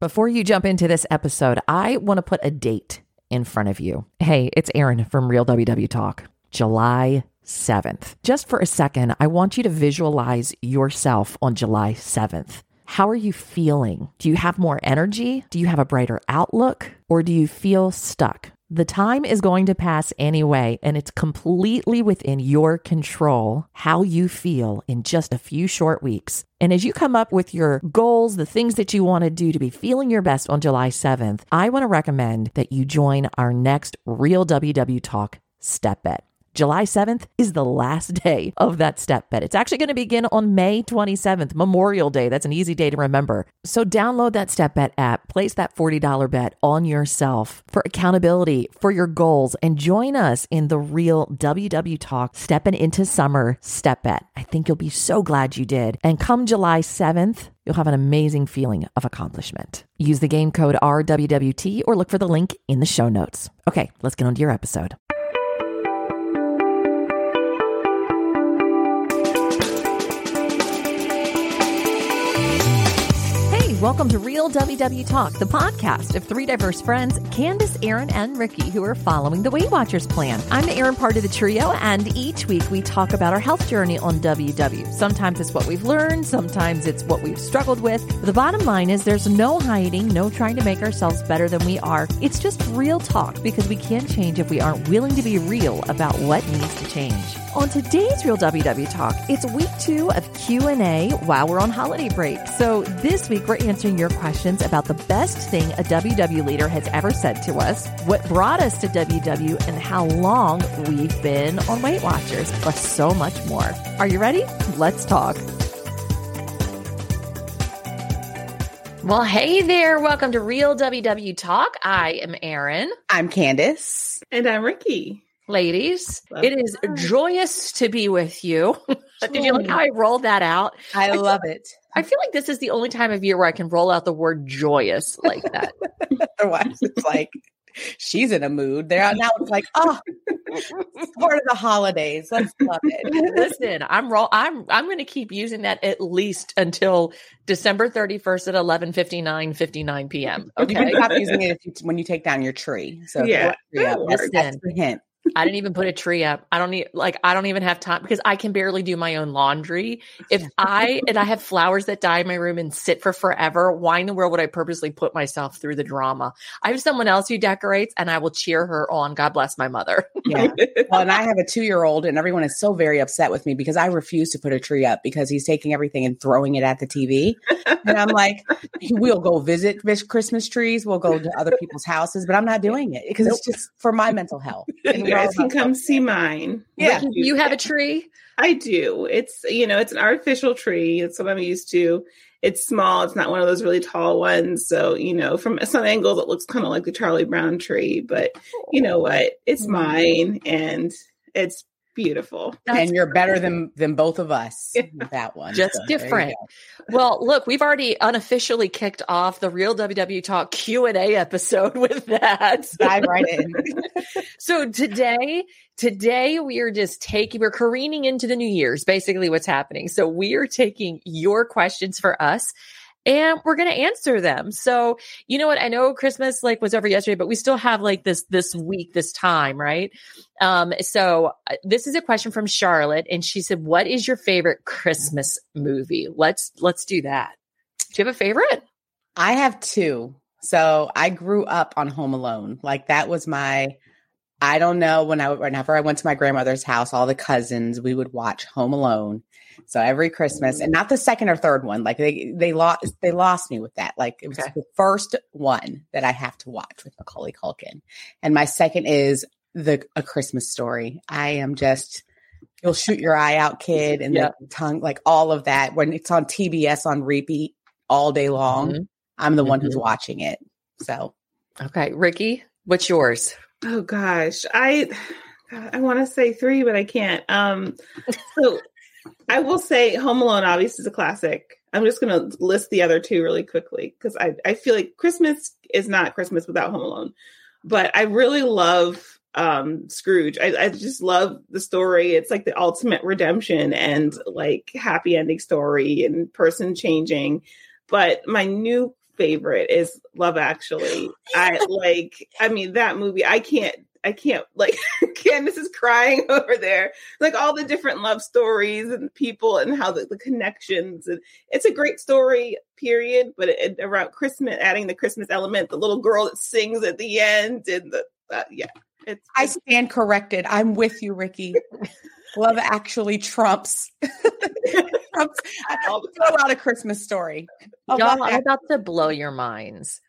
Before you jump into this episode, I want to put a date in front of you. Hey, it's Erin from Real WW Talk, July 7th. Just for a second, I want you to visualize yourself on July 7th. How are you feeling? Do you have more energy? Do you have a brighter outlook? Or do you feel stuck? The time is going to pass anyway, and it's completely within your control how you feel in just a few short weeks. And as you come up with your goals, the things that you want to do to be feeling your best on July 7th, I want to recommend that you join our next Real WW Talk Step Bet. July 7th is the last day of that step bet. It's actually going to begin on May 27th, Memorial Day. That's an easy day to remember. So download that step bet app, place that $40 bet on yourself for accountability, for your goals, and join us in the real WW Talk Stepping into Summer Step Bet. I think you'll be so glad you did. And come July 7th, you'll have an amazing feeling of accomplishment. Use the game code RWWT or look for the link in the show notes. Okay, let's get on to your episode. Welcome to Real WW Talk, the podcast of three diverse friends, Candace, Erin, and Ricky, who are following the Weight Watchers plan. I'm the Erin part of the trio, and each week we talk about our health journey on WW. Sometimes it's what we've learned, sometimes it's what we've struggled with. But the bottom line is there's no hiding, no trying to make ourselves better than we are. It's just real talk because we can't change if we aren't willing to be real about what needs to change. On today's Real WW Talk, it's week two of Q&A while we're on holiday break. So this week we're answering your questions about the best thing a WW leader has ever said to us, what brought us to WW, and how long we've been on Weight Watchers, plus so much more. Are you ready? Let's talk. Well, hey there. Welcome to Real WW Talk. I am Erin. I'm Candace. And I'm Ricky. Ladies, love it is that. joyous to be with you. Did you like how I rolled that out? I, I love it. I feel like this is the only time of year where I can roll out the word joyous like that. Otherwise, it's like she's in a mood. There now it's like, oh, it's part of the holidays. Let's love it. Listen, I'm roll. I'm I'm going to keep using that at least until December 31st at 11 59 59 p.m. Okay, you can stop using it you, when you take down your tree. So yeah, that's, that's the hint. I didn't even put a tree up. I don't need like I don't even have time because I can barely do my own laundry. If I and I have flowers that die in my room and sit for forever, why in the world would I purposely put myself through the drama? I have someone else who decorates and I will cheer her on. God bless my mother. Yeah. Well, and I have a two year old and everyone is so very upset with me because I refuse to put a tree up because he's taking everything and throwing it at the TV. And I'm like, we'll go visit Christmas trees, we'll go to other people's houses, but I'm not doing it because nope. it's just for my mental health. And guys can come see mine. Yeah. You have a tree? I do. It's, you know, it's an artificial tree. It's what I'm used to. It's small. It's not one of those really tall ones. So, you know, from some angles, it looks kind of like the Charlie Brown tree, but you know what? It's mm. mine and it's beautiful. That's and you're better than than both of us with that one. Just so different. Well, look, we've already unofficially kicked off the real WW Talk Q and A episode with that. Dive right in. so today, today we are just taking we're careening into the New Year's. Basically, what's happening. So we are taking your questions for us and we're going to answer them. So, you know what? I know Christmas like was over yesterday, but we still have like this this week, this time, right? Um, so uh, this is a question from Charlotte, and she said, "What is your favorite Christmas movie?" Let's let's do that. Do you have a favorite? I have two. So I grew up on Home Alone. Like that was my I don't know when I whenever I went to my grandmother's house, all the cousins we would watch Home Alone. So every Christmas, and not the second or third one. Like they they lost they lost me with that. Like it was okay. the first one that I have to watch with Macaulay Culkin, and my second is the A Christmas Story. I am just you'll shoot your eye out, kid, and the tongue, like all of that. When it's on TBS on repeat all day long, mm-hmm. I'm the one mm-hmm. who's watching it. So okay, Ricky, what's yours? Oh gosh, I I want to say three, but I can't. Um, so I will say Home Alone obviously is a classic. I'm just going to list the other two really quickly because I I feel like Christmas is not Christmas without Home Alone, but I really love um Scrooge. I, I just love the story. It's like the ultimate redemption and like happy ending story and person changing. But my new favorite is Love Actually. I like. I mean, that movie. I can't. I can't. Like, Candace is crying over there. Like all the different love stories and people and how the, the connections. And it's a great story. Period. But it, around Christmas, adding the Christmas element, the little girl that sings at the end, and the uh, yeah. It's, I stand corrected. I'm with you, Ricky. Love actually trumps. trumps a lot of Christmas story. Y'all, I'm about to blow your minds.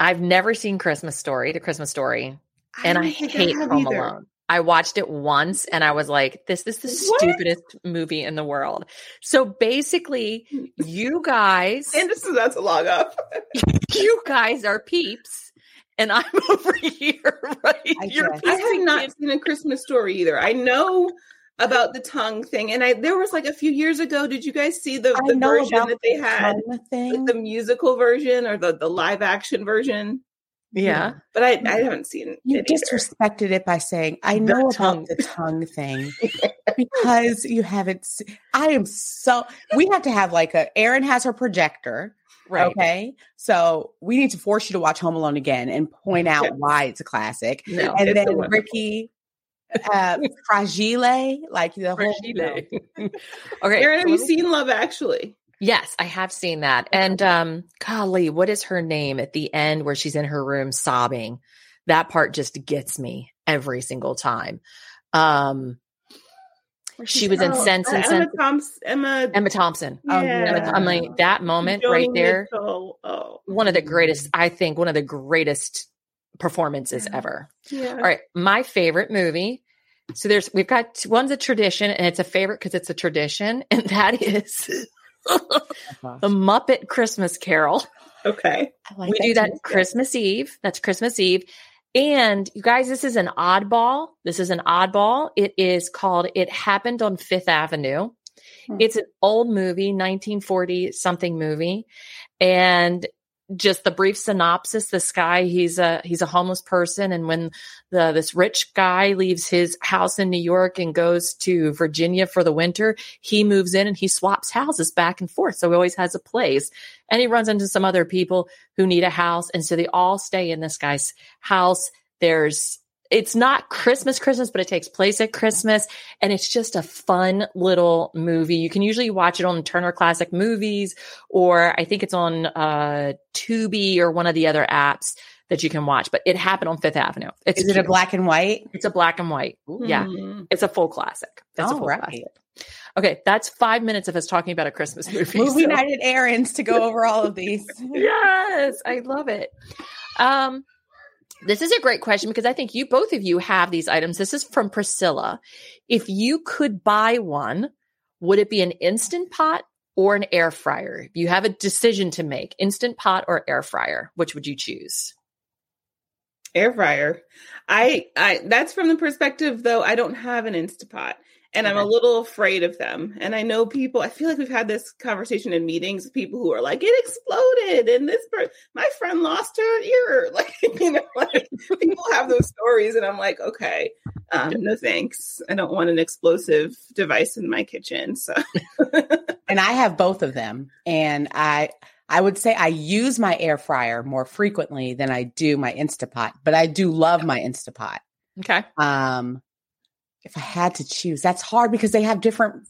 I've never seen Christmas Story, the Christmas Story, and I, I hate Home either. Alone. I watched it once and I was like, this, this is the what? stupidest movie in the world. So basically, mm. you guys And this is about to log up. you guys are peeps and I'm over here, right? I, I have not seen a Christmas story either. I know about the tongue thing, and I there was like a few years ago. Did you guys see the, the version that they had, the, the musical version or the the live action version? Yeah, but I, I haven't seen. You it disrespected either. it by saying I know the about tongue. the tongue thing because you haven't. I am so. We have to have like a. Erin has her projector. Right. Okay. So we need to force you to watch Home Alone again and point out yeah. why it's a classic. No, and then Ricky, uh, Fragile, like the Fragile. whole. okay. Erin, have you seen Love Actually? Yes, I have seen that. And um, golly, what is her name at the end where she's in her room sobbing? That part just gets me every single time. Um, she was in oh, Sense and Sense. Thompson, Emma, Emma Thompson. Yeah. Emma, I'm like that moment Joni right there. Oh. One of the greatest, I think, one of the greatest performances yeah. ever. Yeah. All right, my favorite movie. So there's we've got one's a tradition and it's a favorite because it's a tradition, and that is the Muppet Christmas Carol. Okay. Like we do that Christmas Eve. That's Christmas Eve. And you guys, this is an oddball. This is an oddball. It is called It Happened on Fifth Avenue. Hmm. It's an old movie, 1940 something movie. And just the brief synopsis this guy he's a he's a homeless person. And when the this rich guy leaves his house in New York and goes to Virginia for the winter he moves in and he swaps houses back and forth. So he always has a place. And he runs into some other people who need a house. And so they all stay in this guy's house. There's it's not Christmas, Christmas, but it takes place at Christmas. And it's just a fun little movie. You can usually watch it on Turner Classic Movies, or I think it's on uh, Tubi or one of the other apps that you can watch. But it happened on Fifth Avenue. It's Is it a black and white? It's a black and white. Mm. Yeah. It's a full classic. That's oh, a full right. classic. Okay, that's five minutes of us talking about a Christmas movie. Movie so. night at Erin's to go over all of these. yes, I love it. Um, this is a great question because I think you both of you have these items. This is from Priscilla. If you could buy one, would it be an instant pot or an air fryer? You have a decision to make, instant pot or air fryer, which would you choose? Air fryer. I I that's from the perspective though I don't have an Instapot and I'm a little afraid of them. And I know people. I feel like we've had this conversation in meetings. People who are like, "It exploded," and this per- my friend lost her ear. Like you know, like people have those stories, and I'm like, okay, um, no thanks. I don't want an explosive device in my kitchen. So, and I have both of them, and I. I would say I use my air fryer more frequently than I do my Instapot, but I do love my Instapot. Okay. Um, if I had to choose, that's hard because they have different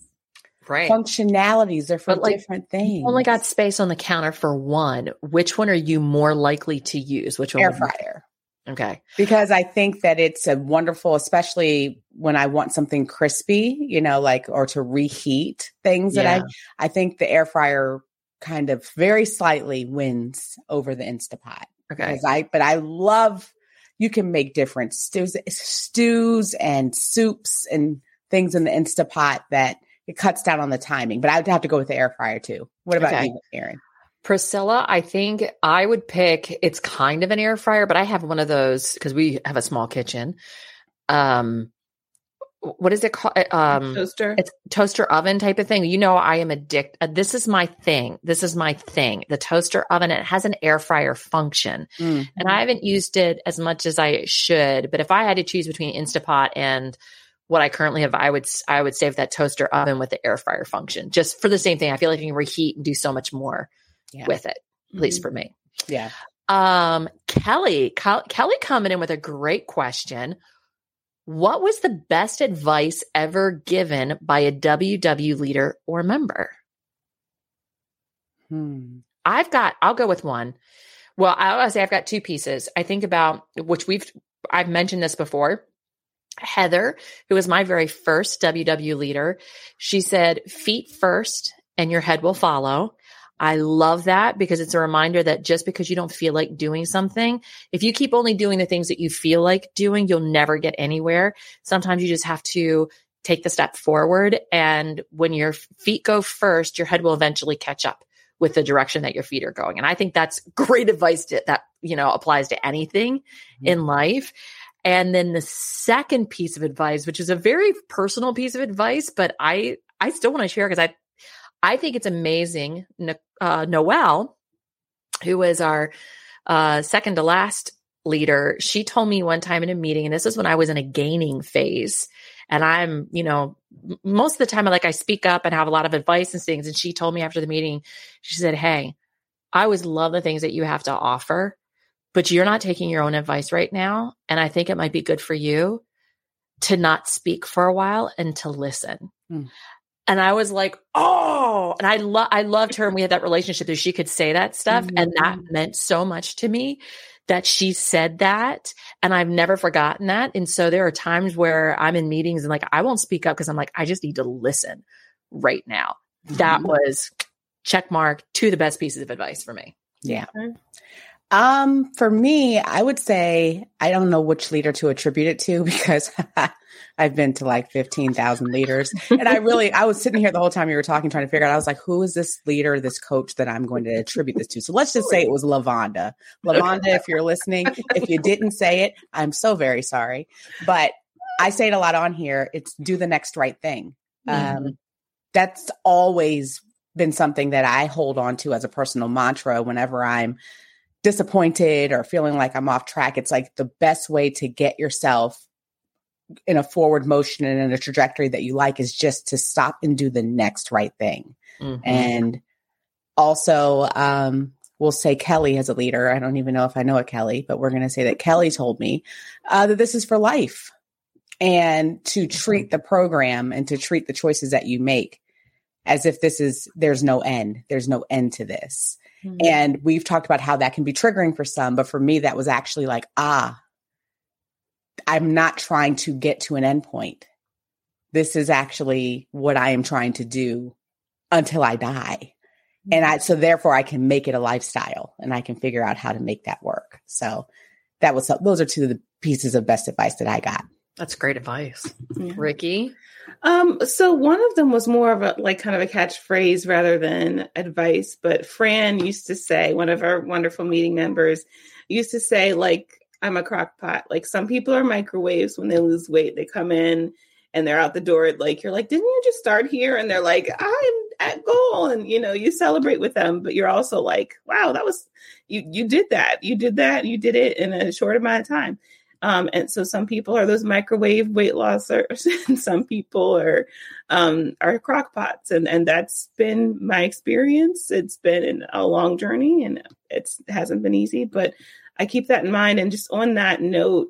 right. functionalities. They're for like, different things. only got space on the counter for one. Which one are you more likely to use? Which one? Air fryer. Okay. Because I think that it's a wonderful, especially when I want something crispy, you know, like or to reheat things yeah. that I I think the air fryer kind of very slightly wins over the Instapot. Okay. I but I love you can make different stews, stews and soups and things in the Instapot that it cuts down on the timing. But I would have to go with the air fryer too. What about okay. you, Erin? Priscilla, I think I would pick. It's kind of an air fryer, but I have one of those because we have a small kitchen. Um, what is it called? Uh, um, toaster. It's toaster oven type of thing. You know, I am addicted. Uh, this is my thing. This is my thing. The toaster oven. It has an air fryer function, mm-hmm. and I haven't used it as much as I should. But if I had to choose between Instapot and what I currently have, I would I would save that toaster oven with the air fryer function, just for the same thing. I feel like I can reheat and do so much more yeah. with it. at least for me. Yeah. Um, Kelly, Kelly coming in with a great question. What was the best advice ever given by a WW leader or member? Hmm. I've got, I'll go with one. Well, I'll say I've got two pieces. I think about which we've, I've mentioned this before. Heather, who was my very first WW leader, she said, feet first and your head will follow. I love that because it's a reminder that just because you don't feel like doing something, if you keep only doing the things that you feel like doing, you'll never get anywhere. Sometimes you just have to take the step forward. And when your feet go first, your head will eventually catch up with the direction that your feet are going. And I think that's great advice to, that, you know, applies to anything mm-hmm. in life. And then the second piece of advice, which is a very personal piece of advice, but I, I still want to share because I I think it's amazing. Uh, Noelle, who was our uh, second to last leader, she told me one time in a meeting, and this is when I was in a gaining phase. And I'm, you know, most of the time, I like I speak up and have a lot of advice and things. And she told me after the meeting, she said, Hey, I always love the things that you have to offer, but you're not taking your own advice right now. And I think it might be good for you to not speak for a while and to listen. Mm. And I was like, oh, and I love, I loved her. And we had that relationship that she could say that stuff. Mm-hmm. And that mm-hmm. meant so much to me that she said that. And I've never forgotten that. And so there are times where I'm in meetings and like, I won't speak up because I'm like, I just need to listen right now. Mm-hmm. That was check mark to the best pieces of advice for me. Yeah. Um, for me, I would say I don't know which leader to attribute it to because I've been to like 15,000 leaders. And I really, I was sitting here the whole time you were talking, trying to figure out, I was like, who is this leader, this coach that I'm going to attribute this to? So let's just say it was Lavonda. Lavonda, if you're listening, if you didn't say it, I'm so very sorry. But I say it a lot on here. It's do the next right thing. Mm-hmm. Um, that's always been something that I hold on to as a personal mantra whenever I'm disappointed or feeling like I'm off track. It's like the best way to get yourself in a forward motion and in a trajectory that you like is just to stop and do the next right thing. Mm-hmm. And also, um, we'll say Kelly as a leader. I don't even know if I know a Kelly, but we're going to say that Kelly told me uh, that this is for life and to mm-hmm. treat the program and to treat the choices that you make as if this is, there's no end. There's no end to this. Mm-hmm. And we've talked about how that can be triggering for some, but for me, that was actually like, ah, I'm not trying to get to an endpoint. This is actually what I am trying to do until I die. And I, so therefore I can make it a lifestyle and I can figure out how to make that work. So that was, those are two of the pieces of best advice that I got. That's great advice. Yeah. Ricky? Um, so one of them was more of a like kind of a catchphrase rather than advice, but Fran used to say, one of our wonderful meeting members used to say, like, I'm a crock pot. Like some people are microwaves when they lose weight. They come in and they're out the door. Like you're like, didn't you just start here? And they're like, I'm at goal. And you know, you celebrate with them, but you're also like, wow, that was you you did that. You did that. You did it in a short amount of time. Um, and so some people are those microwave weight lossers, and some people are um, are crock pots, and and that's been my experience. It's been a long journey, and it hasn't been easy, but I keep that in mind. And just on that note,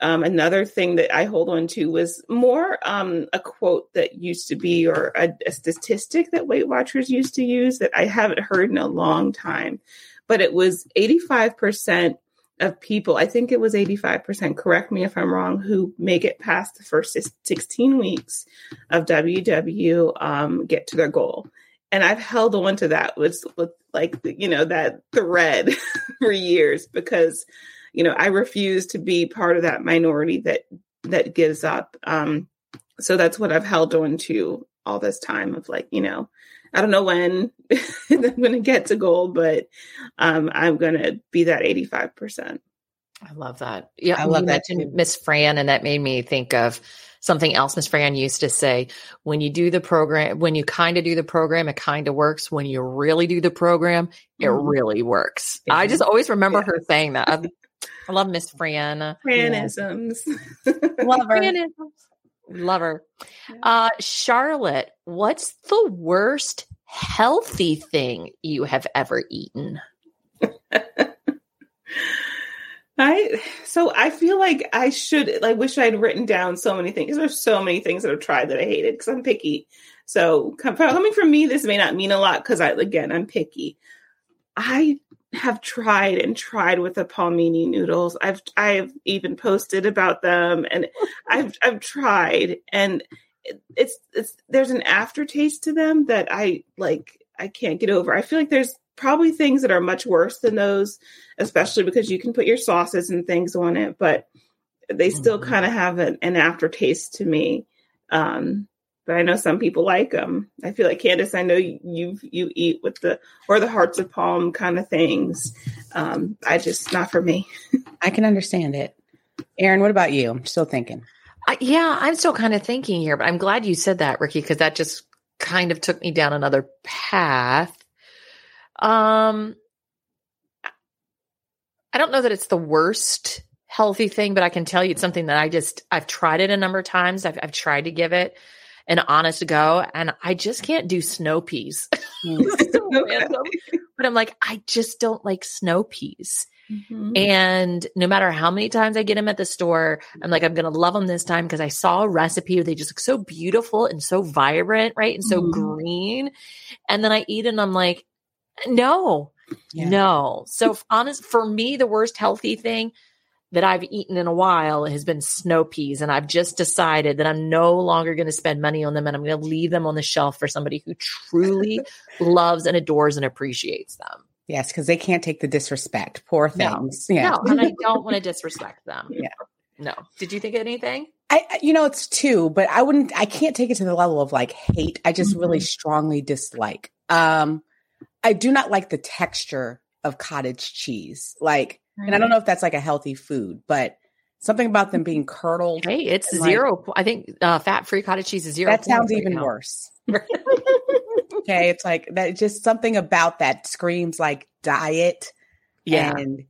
um, another thing that I hold on to was more um, a quote that used to be, or a, a, statistic that Weight Watchers used to use that I haven't heard in a long time. But it was 85% of people, I think it was 85%, correct me if I'm wrong, who make it past the first 16 weeks of WW um, get to their goal and I've held on to that with with like you know that thread for years because you know I refuse to be part of that minority that that gives up. Um, so that's what I've held on to all this time of like you know I don't know when I'm going to get to gold, but um, I'm going to be that 85 percent. I love that. Yeah, I love that too. Miss Fran, and that made me think of something else Miss Fran used to say when you do the program, when you kind of do the program, it kind of works. When you really do the program, it mm-hmm. really works. Yeah. I just always remember her saying that. I, I love Miss Fran. Franisms. love her. Franisms. Love her. Uh, Charlotte, what's the worst healthy thing you have ever eaten? I so I feel like I should I wish I'd written down so many things. There's so many things that I've tried that I hated because I'm picky. So coming from me, this may not mean a lot because I again I'm picky. I have tried and tried with the palmini noodles. I've I've even posted about them and I've I've tried and it's it's there's an aftertaste to them that I like I can't get over. I feel like there's probably things that are much worse than those, especially because you can put your sauces and things on it, but they still mm-hmm. kind of have an, an, aftertaste to me. Um, but I know some people like them. I feel like Candace, I know you you eat with the or the hearts of palm kind of things. Um, I just not for me. I can understand it. Erin, what about you? I'm still thinking. Uh, yeah, I'm still kind of thinking here, but I'm glad you said that, Ricky, because that just kind of took me down another path. Um, I don't know that it's the worst healthy thing, but I can tell you it's something that I just I've tried it a number of times. I've I've tried to give it an honest go, and I just can't do snow peas. so but I'm like, I just don't like snow peas. Mm-hmm. And no matter how many times I get them at the store, I'm like, I'm going to love them this time because I saw a recipe where they just look so beautiful and so vibrant, right? And so mm-hmm. green. And then I eat and I'm like, no, yeah. no. So honest for me, the worst healthy thing that I've eaten in a while has been snow peas. And I've just decided that I'm no longer going to spend money on them and I'm going to leave them on the shelf for somebody who truly loves and adores and appreciates them. Yes, because they can't take the disrespect. Poor things. No, yeah. no and I don't want to disrespect them. Yeah. No. Did you think of anything? I, you know, it's two, but I wouldn't, I can't take it to the level of like hate. I just mm-hmm. really strongly dislike. Um, I do not like the texture of cottage cheese. Like, mm-hmm. and I don't know if that's like a healthy food, but something about them being curdled. Hey, it's zero. Like, I think uh, fat free cottage cheese is zero. That sounds right even now. worse. okay, it's like that. Just something about that screams like diet. Yeah. and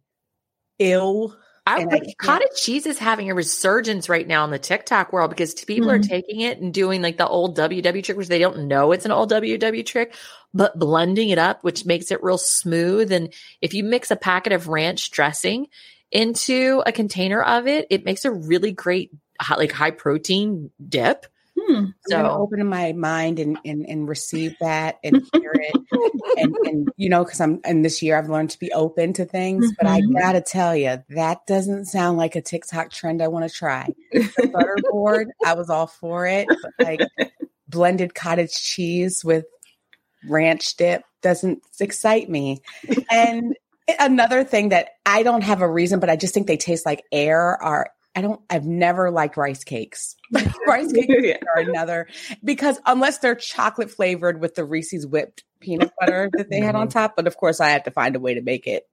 ill I like cottage cheese is having a resurgence right now in the TikTok world because people mm-hmm. are taking it and doing like the old WW trick, which they don't know it's an old WW trick, but blending it up, which makes it real smooth. And if you mix a packet of ranch dressing into a container of it, it makes a really great, like high protein dip. Hmm. So open my mind and, and and receive that and hear it, and, and you know, because I'm and this year I've learned to be open to things. Mm-hmm. But I mm-hmm. gotta tell you, that doesn't sound like a TikTok trend I want to try. The butterboard, I was all for it. like blended cottage cheese with ranch dip doesn't excite me. And another thing that I don't have a reason, but I just think they taste like air are I don't, I've never liked rice cakes. rice cakes yeah. are another because unless they're chocolate flavored with the Reese's whipped peanut butter that they had on mm-hmm. top, but of course I had to find a way to make it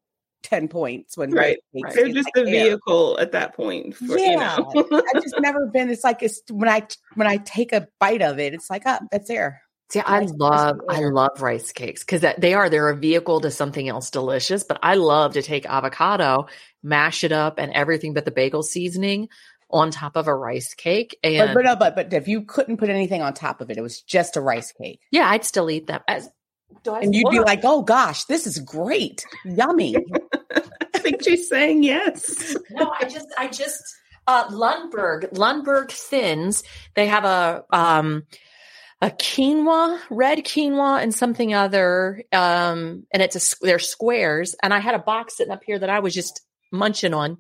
10 points when right, right. they're just like, a vehicle yeah. at that point for, yeah you know. i've just never been it's like it's when i when i take a bite of it it's like up oh, that's there See, I love, I love rice cakes because they are, they're a vehicle to something else delicious. But I love to take avocado, mash it up and everything but the bagel seasoning on top of a rice cake. And but, but, but, but if you couldn't put anything on top of it, it was just a rice cake. Yeah, I'd still eat them. As, and you'd be like, oh gosh, this is great. Yummy. I think she's saying yes. no, I just, I just, uh, Lundberg, Lundberg thins, they have a, um, a quinoa, red quinoa, and something other. Um, and it's a they're squares. And I had a box sitting up here that I was just munching on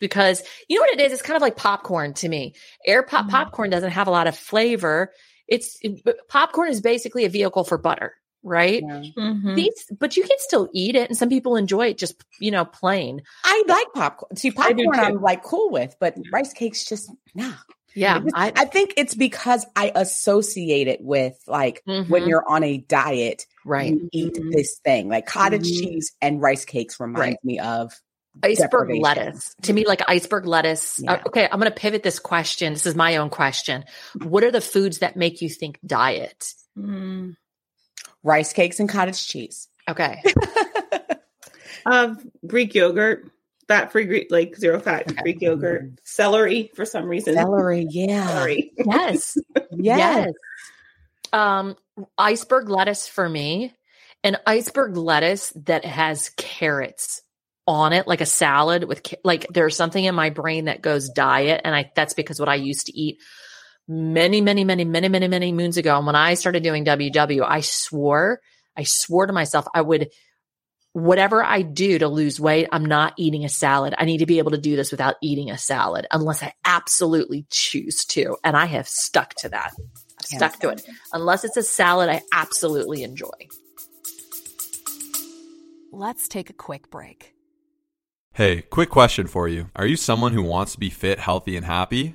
because you know what it is. It's kind of like popcorn to me. Air pop mm-hmm. popcorn doesn't have a lot of flavor. It's it, popcorn is basically a vehicle for butter, right? Yeah. Mm-hmm. These, but you can still eat it, and some people enjoy it just you know plain. I like popcorn. See, popcorn I'm like cool with, but rice cakes just nah. Yeah. I, I, think it's because I associate it with like mm-hmm. when you're on a diet, right? You eat mm-hmm. this thing like cottage mm-hmm. cheese and rice cakes remind right. me of iceberg lettuce. To me, like iceberg lettuce. Uh, yeah. Uh, okay. I'm going to pivot this question. This is my own question. What are the foods that make you think diet? Mm. Rice cakes and cottage cheese. Okay. um, Greek yogurt fat free Greek, like zero fat okay. Greek yogurt, celery for some reason. Celery, yeah. Celery. Yes. yes. yes. Um, iceberg lettuce for me. an iceberg lettuce that has carrots on it like a salad with like there's something in my brain that goes diet and I that's because what I used to eat many many many many many many moons ago and when I started doing WW I swore I swore to myself I would whatever I do to lose weight I'm not eating a salad. I need to be able to do this without eating a salad unless I absolutely choose to and I have stuck to that. I've stuck to it. Unless it's a salad I absolutely enjoy. Let's take a quick break. Hey, quick question for you. Are you someone who wants to be fit, healthy, and happy?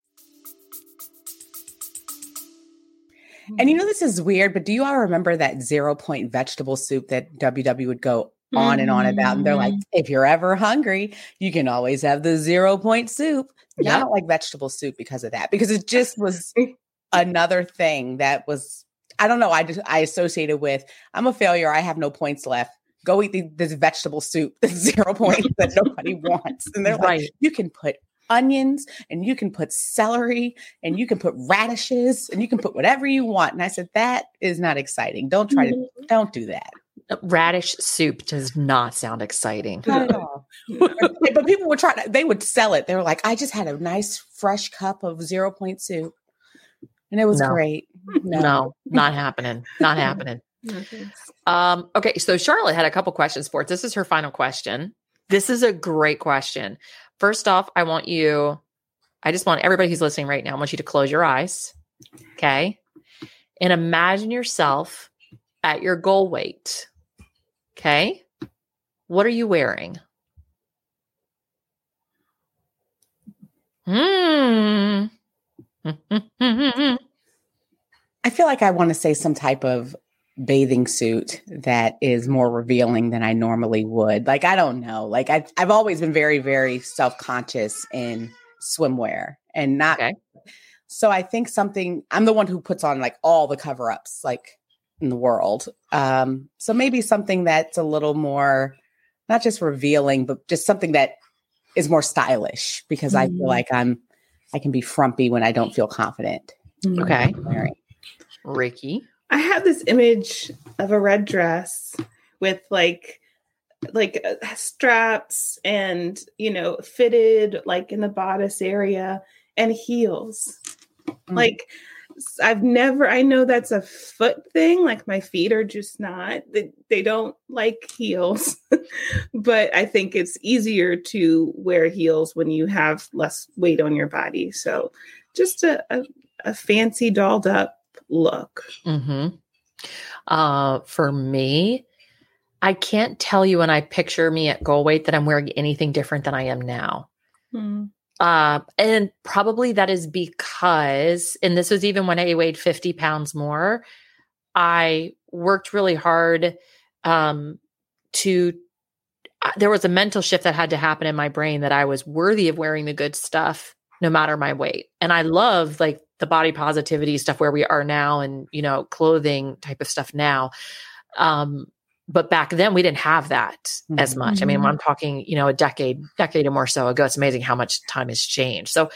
And you know, this is weird, but do you all remember that zero point vegetable soup that WW would go on and on about? And they're like, Mm. if you're ever hungry, you can always have the zero point soup. Yeah. I don't like vegetable soup because of that, because it just was another thing that was, I don't know, I just, I associated with, I'm a failure. I have no points left. Go eat the, this vegetable soup, this zero points that nobody wants. And they're Right. like, you can put onions and you can put celery and you can put radishes and you can put whatever you want. And I said, that is not exciting. Don't try to, mm-hmm. don't do that. Uh, radish soup does not sound exciting Not at all. but people were trying to, they would sell it. They were like, I just had a nice fresh cup of zero point soup. And it was No. great. Hmm. no not happening not happening Um, okay, so Charlotte had a couple questions for us. This is her final question. This is a great question. First off, I want you, I just want everybody who's listening right now, I want you to close your eyes. Okay. And imagine yourself at your goal weight. Okay. What are you wearing? Hmm. I feel like I want to say some type of bathing suit that is more revealing than I normally would. Like I don't know. Like I've I've always been very very self conscious in swimwear and not. Okay. So I think something. I'm the one who puts on like all the cover ups like in the world. Um, so maybe something that's a little more not just revealing, but just something that is more stylish because I feel Mhm. like I'm I can be frumpy when I don't feel confident. Okay. Ricky. I have this image of a red dress with like like uh, straps and you know fitted like in the bodice area and heels. Mm. Like I've never I know that's a foot thing like my feet are just not they, they don't like heels. but I think it's easier to wear heels when you have less weight on your body. So just a a, a fancy dolled up look. hmm Uh, for me, I can't tell you when I picture me at goal weight that I'm wearing anything different than I am now. Hmm. Uh, and probably that is because, and this was even when I weighed 50 pounds more, I worked really hard um, to. uh, There was a mental shift that had to happen in my brain that I was worthy of wearing the good stuff no matter my weight. And I love like the body positivity stuff where we are now and, you know, clothing type of stuff now. Um, but back then we didn't have that as much. I mean, Mhm. I'm talking, you know, a decade, decade or more so ago. It's amazing how much time has changed. So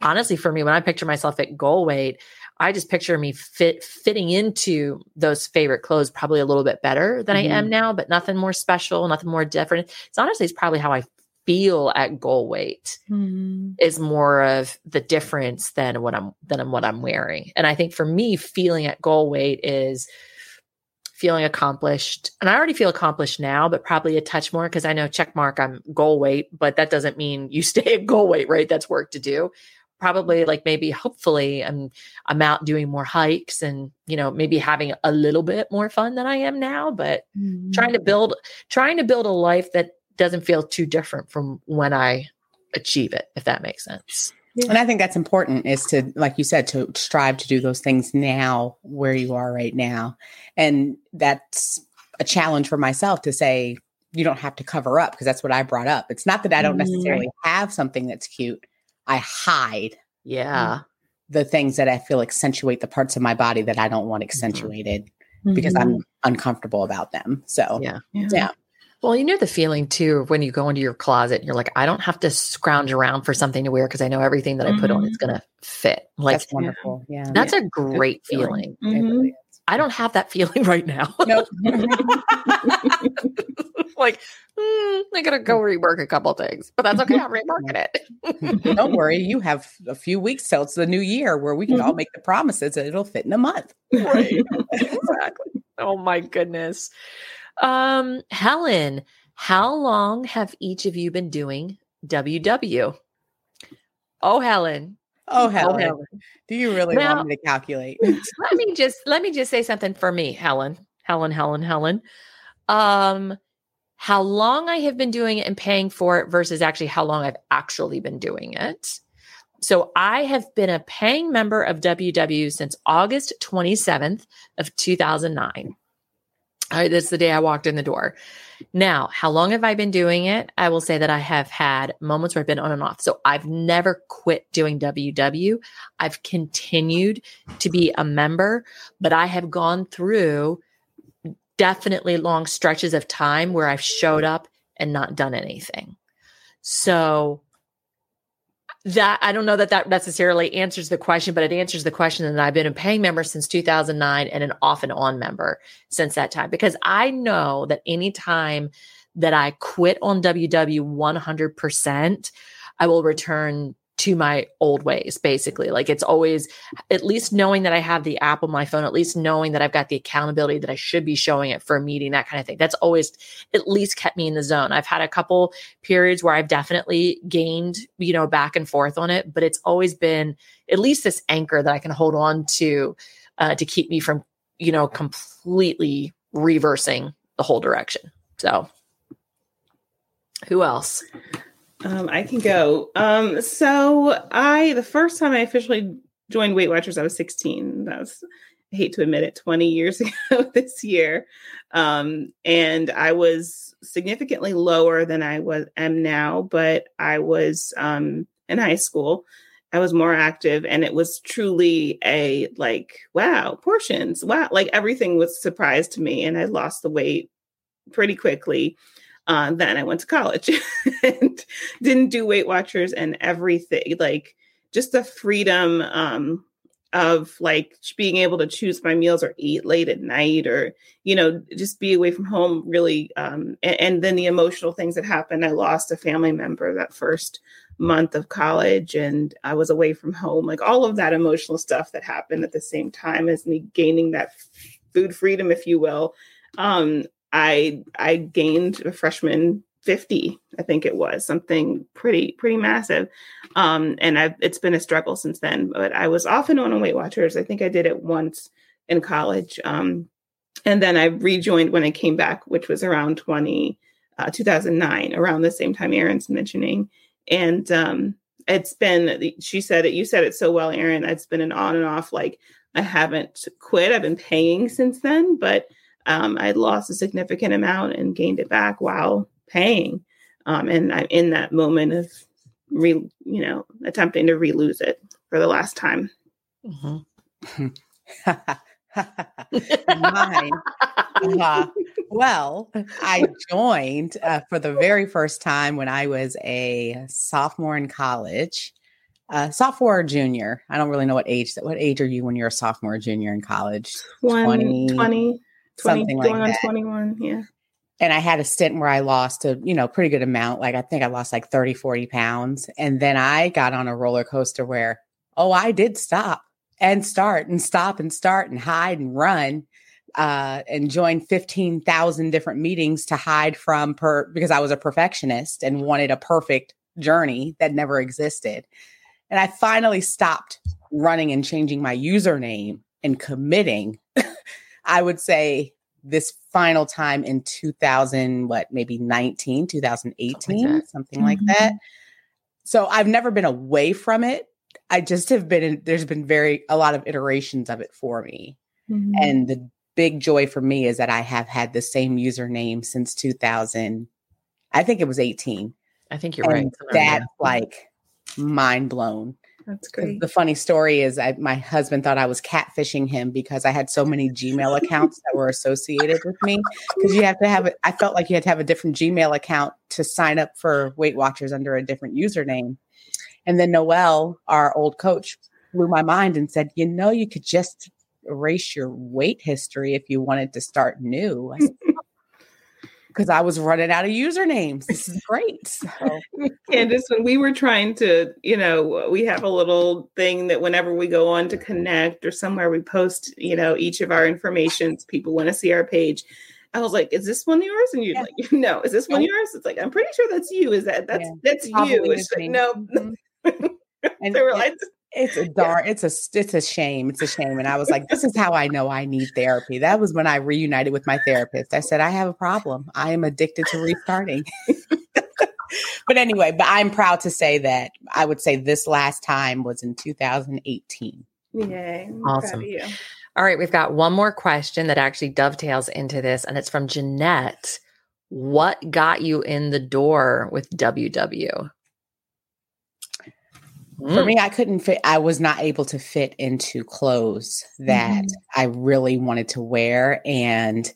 honestly, for me, when I picture myself at goal weight, I just picture me fit fitting into those favorite clothes probably a little bit better than I am now, but nothing more special, nothing more different. It's honestly it's probably how I feel at goal weight mm-hmm. is more of the difference than what I'm than what I'm wearing. And I think for me, feeling at goal weight is feeling accomplished. And I already feel accomplished now, but probably a touch more because I know check mark I'm goal weight, but that doesn't mean you stay at goal weight, right? That's work to do. Probably like maybe hopefully I'm I'm out doing more hikes and you know maybe having a little bit more fun than I am now, but mm-hmm. trying to build trying to build a life that doesn't feel too different from when I achieve it, if that makes sense. And I think that's important is to, like you said, to strive to do those things now where you are right now. And that's a challenge for myself to say, you don't have to cover up because that's what I brought up. It's not that I don't Mhm. necessarily have something that's cute. I hide Yeah. the things that I feel accentuate the parts of my body that I don't want accentuated because I'm uncomfortable about them. So Yeah. yeah. Well, you know the feeling too when you go into your closet and you're like, I don't have to scrounge around for something to wear because I know everything that I put on is going to fit. Like that's wonderful. Yeah. that's a great feeling. It Mhm. really. I don't have that feeling right now. Nope. like, mm, I gotta go rework a couple things, but that's okay. I'm reworking it. Don't worry, you have a few weeks till it's the new year where we can all make the promises that it'll fit in a month. right. exactly. Oh my goodness. Um, Helen, how long have each of you been doing WW? Oh, Helen. Oh, Oh, Helen, Helen. do you really Now- want me to calculate? let me just let me just say something for me, Helen. Helen, Helen, Helen. Um, how long I have been doing it and paying for it versus actually how long I've actually been doing it. So I have been a paying member of WW since August 27th of 2009. Right, that's the day I walked in the door. Now, how long have I been doing it? I will say that I have had moments where I've been on and off. So I've never quit doing WW. I've continued to be a member, but I have gone through definitely long stretches of time where I've showed up and not done anything. So that I don't know that that necessarily answers the question, but it answers the question that I've been a paying member since 2009 and an off and on member since that time. Because I know that anytime that I quit on WW 100%, I will return to my old ways basically. Like it's always at least knowing that i have the app on my phone at least knowing that i've got the accountability that i should be showing it for a meeting that kind of thing. That's always at least kept me in the zone. I've had a couple periods where i've definitely gained you know back and forth on it but it's always been at least this anchor that i can hold on to uh, to keep me from you know completely reversing the whole direction. So who else Um, I can go. Um, so I the first time I officially joined Weight Watchers, I was 16. That was I hate to admit it, 20 years ago this year. Um, and I was significantly lower than I was am now, but I was um in high school. I was more active and it was truly a like, wow, portions. Wow, like everything was surprise to me. And I lost the weight pretty quickly. Uh, then I went to college and didn't do Weight Watchers and everything. Like just the freedom um, of like being able to choose my meals or eat late at night or you know just be away from home really um, and, and then the emotional things that happened. I lost a family member that first month of college and I was away from home. Like all of that emotional stuff that happened at the same time as me gaining that food freedom, if you will. Um, I I gained a freshman 50, I think it was something pretty pretty massive. Um, and I've it's been a struggle since then. But I was on on Weight Watchers. I think I did it once in college. Um, and then I rejoined when I came back, which was around 20, uh, 2009, around the same time Erin's mentioning. And um, it's been she said it, you said it so well, Aaron. It's been an on and off. Like I haven't quit. I've been paying since then, but um, I'd lost a significant amount and gained it back while paying. Um, and I'm in that moment of re, you know, attempting to re-lose it for the last time. Mhm. Mine. Uh, well, I joined uh, for the very first time when I was a sophomore in college. Uh, sophomore or junior. I don't really know what age. What age are you when you're a sophomore or junior in college? 20, 20, 20, 20 something like going on that. 21. Yeah. and I had a stint where I lost a, you know, pretty good amount. Like I think I lost like 30, 40 pounds. And then I got on a roller coaster where, oh, I did stop and start and stop and start and hide and run. Uh, and join 15,000 different meetings to hide from per because I was a perfectionist and wanted a perfect journey that never existed. And I finally stopped running and changing my username and committing. I would say this final time in 2000 what maybe 19 2018 that. something like that so i've never been away from it i just have been in, there's been very a lot of iterations of it for me Mhm. and the big joy for me is that I have had the same username since 2000. I think it was 18. I think you're right. That's like mind blown. That's great. The funny story is, I, my husband thought I was catfishing him because I had so many Gmail accounts that were associated with me. Because you have to have it, I felt like you had to have a different Gmail account to sign up for Weight Watchers under a different username. And then Noel, our old coach, blew my mind and said, "You know, you could just erase your weight history if you wanted to start new." Because I was running out of usernames. This is great. So, Candace, when we were trying to, you know, we have a little thing that whenever we go on to connect or somewhere we post, you know, each of our informations, people want to see our page. I was like, "Is this one yours?" And you're Yeah. like, "No, is this one yours?" It's like, "I'm pretty sure that's you." Is that that's Yeah. that's Probably you? It's like, no. Mhm. And they were like, It's a darn, it's a it's a shame. It's a shame. And I was like, this is how I know I need therapy. That was when I reunited with my therapist. I said, I have a problem. I am addicted to restarting. but anyway, but I'm proud to say that I would say this last time was in 2018. "Yay!" I'm proud of Awesome. you. All right, we've got one more question that actually dovetails into this, and it's from Jeanette. What got you in the door with WW? For me, I couldn't fit, I was not able to fit into clothes that I really wanted to wear. And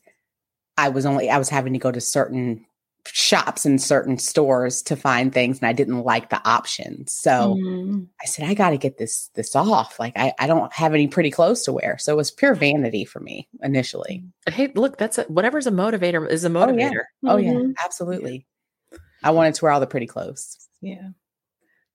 I was only, I was having to go to certain shops and certain stores to find things and I didn't like the options. So Mm. I said, I got to get this, this off. Like I, I don't have any pretty clothes to wear. So it was pure vanity for me initially. Hey, look, that's a, whatever's a motivator is a Oh, yeah. motivator. Oh yeah, Mhm. absolutely. I wanted to wear all the pretty clothes. Yeah.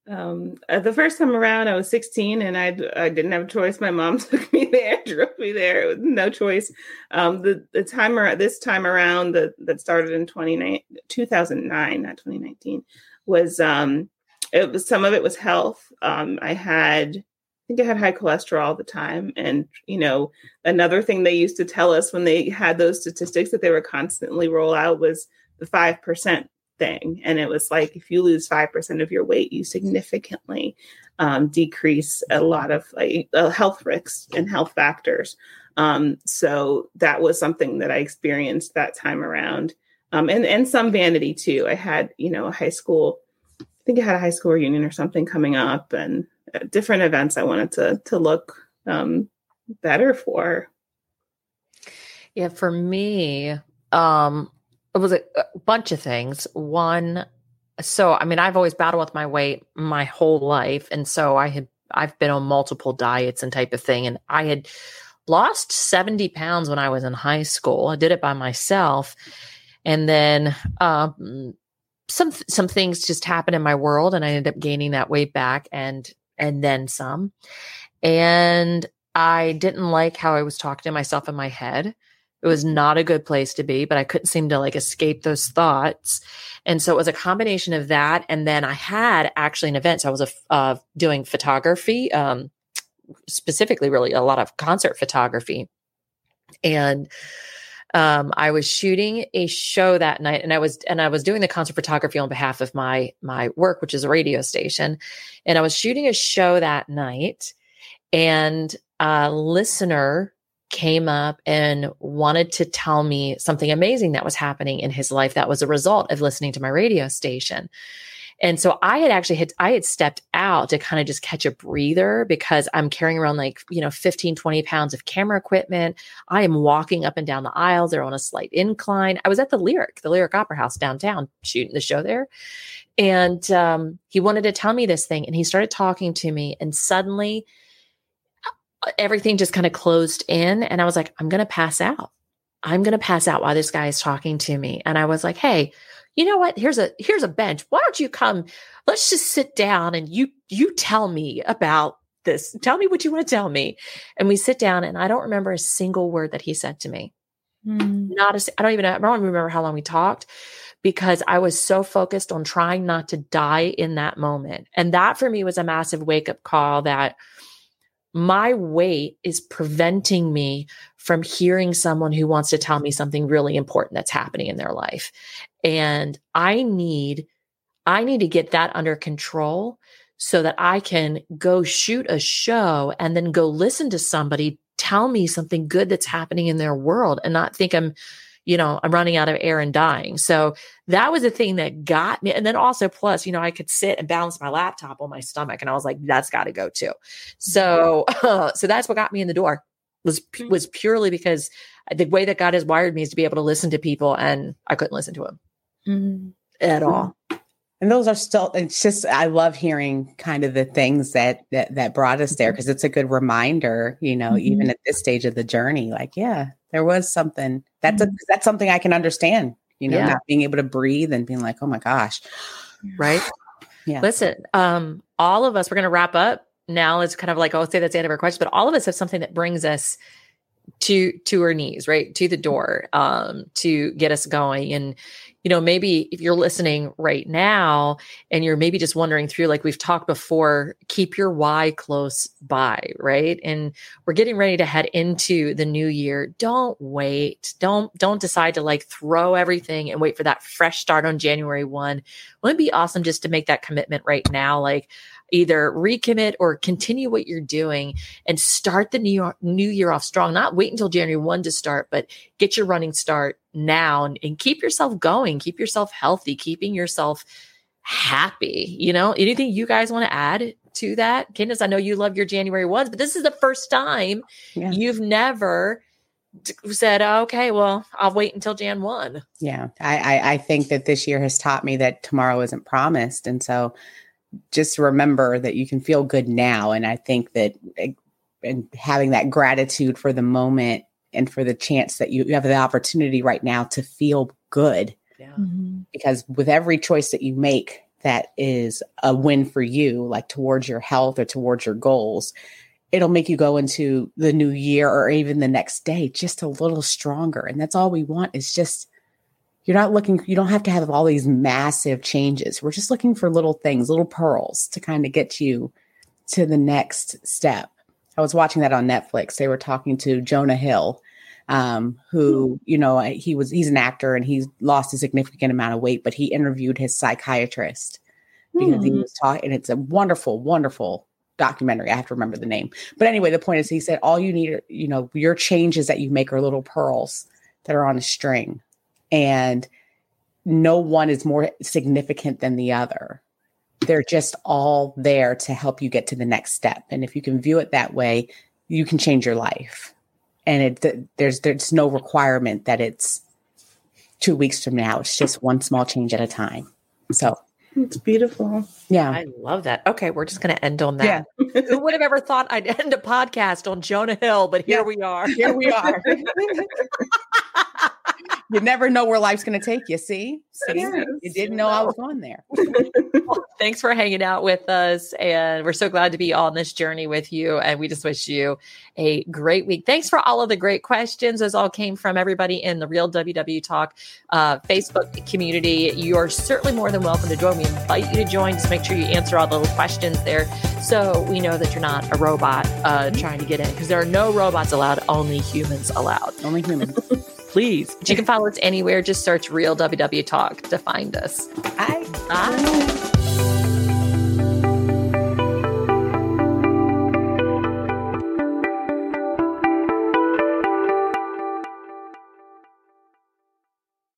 Um, uh, the first time around, I was 16 and I I didn't have a choice. My mom took me there, drove me there with no choice. Um, the the time ar- this time around that that started in 29 2009, not 2019, was um, it was some of it was health. Um, I had I think I had high cholesterol all the time, and you know another thing they used to tell us when they had those statistics that they were constantly roll out was the five percent thing. And it was like if you lose 5% of your weight, you significantly um, decrease a lot of like uh, health risks and health factors. Um, so that was something that I experienced that time around. Um, and, and some vanity too. I had, you know, a high school, I think I had a high school reunion or something coming up and uh, different events I wanted to, to look um, better for. Yeah, for me, um, it was a, bunch of things. One, so I mean, I've always battled with my weight my whole life, and so I had I've been on multiple diets and type of thing, and I had lost seventy pounds when I was in high school. I did it by myself, and then um, some some things just happened in my world, and I ended up gaining that weight back, and and then some, and I didn't like how I was talking to myself in my head. It was not a good place to be, but I couldn't seem to like escape those thoughts. And so it was a combination of that. And then I had actually an event. So I was a, uh, doing photography, um, specifically, really a lot of concert photography. And um, I was shooting a show that night, and I was and I was doing the concert photography on behalf of my my work, which is a radio station. And I was shooting a show that night, and a listener came up and wanted to tell me something amazing that was happening in his life that was a result of listening to my radio station. And so I had actually had I had stepped out to kind of just catch a breather because I'm carrying around like, you know, 15, 20 pounds of camera equipment. I am walking up and down the aisles. They're on a slight incline. I was at the Lyric, the Lyric Opera House downtown, shooting the show there. And um, he wanted to tell me this thing. And he started talking to me. And suddenly everything just kind of closed in and i was like i'm going to pass out. I'm going to pass out while this guy is talking to me. And i was like hey you know what? Here's a here's a bench. Why don't you come? Let's just sit down and you you tell me about this. Tell me what you want to tell me. And we sit down and i don't remember a single word that he said to me. Hmm. Not a i don't even i don't even remember how long we talked because i was so focused on trying not to die in that moment. And that for me was a massive wake up call that my weight is preventing me from hearing someone who wants to tell me something really important that's happening in their life. And i need i need to get that under control so that i can go shoot a show and then go listen to somebody tell me something good that's happening in their world and not think I'm, you know, I'm running out of air and dying. So that was the thing that got me. And then also, plus, you know, I could sit and balance my laptop on my stomach, and I was like, that's got to go too. So, uh, so that's what got me in the door. Was was purely because the way that God has wired me is to be able to listen to people, and I couldn't listen to him Mm-hmm. at all. And those are still it's just I love hearing kind of the things that that that brought us there because it's a good reminder, you know, even at this stage of the journey like yeah, there was something that's a, that's something I can understand, you know, Yeah. not being able to breathe and being like, "Oh my gosh." right? Yeah. Listen, um, all of us, we're going to wrap up now. It's kind of like, I'll say that's the end of our question, but all of us have something that brings us to to our knees, right? To the door, um, to get us going. And, you know, maybe if you're listening right now and you're maybe just wondering through, like we've talked before, keep your why close by, right? And we're getting ready to head into the new year. Don't wait. Don't don't decide to like throw everything and wait for that fresh start on January 1 wouldn't it be awesome just to make that commitment right now like either recommit or continue what you're doing and start the new year, new year off strong. Not wait until january 1 to start but get your running start now and, and keep yourself going keep yourself healthy keeping yourself happy you know? Anything you guys want to add to that? Candace i know you love your january ones but this is the first time Yeah. you've never said okay well i'll wait until jan 1 Yeah, I, I I think that this year has taught me that tomorrow isn't promised, and so just remember that you can feel good now. And I think that eh, and having that gratitude for the moment and for the chance that you, you have the opportunity right now to feel good, yeah because with every choice that you make, that is a win for you, like towards your health or towards your goals. It'll make you go into the new year or even the next day just a little stronger. And that's all we want is just you're not looking you don't have to have all these massive changes. We're just looking for little things little pearls to kind of get you to the next step. I was watching that on netflix. They were talking to jonah hill um, who you know he was he's an actor and he's lost a significant amount of weight but he interviewed his psychiatrist because he Hmm. was talking and it's a wonderful wonderful documentary. I have to remember the name. But anyway the point is he said all you need are, you know your changes that you make are little pearls that are on a string and no one is more significant than the other. They're just all there to help you get to the next step. And if you can view it that way, you can change your life. And it th- there's there's no requirement that it's two weeks from now. It's just one small change at a time. So It's beautiful. yeah, I love that. Okay, we're just going to end on that. Who would have ever thought I'd end a podcast on Jonah Hill? But here Yeah. we are. here we are. you never know where life's going to take you. See, see, Yes, you didn't know I was going there. Well, thanks for hanging out with us. And we're so glad to be on this journey with you. And we just wish you a great week. Thanks for all of the great questions. Those all came from everybody in the Real WW Talk uh, Facebook community. You are certainly more than welcome to join. We invite you to join. Just make sure you answer all the little questions there so we know that you're not a robot uh, trying to get in because there are no robots allowed, only humans allowed. Only human. Please. But you can follow us anywhere. Just search Real WW Talk to find us. I Bye.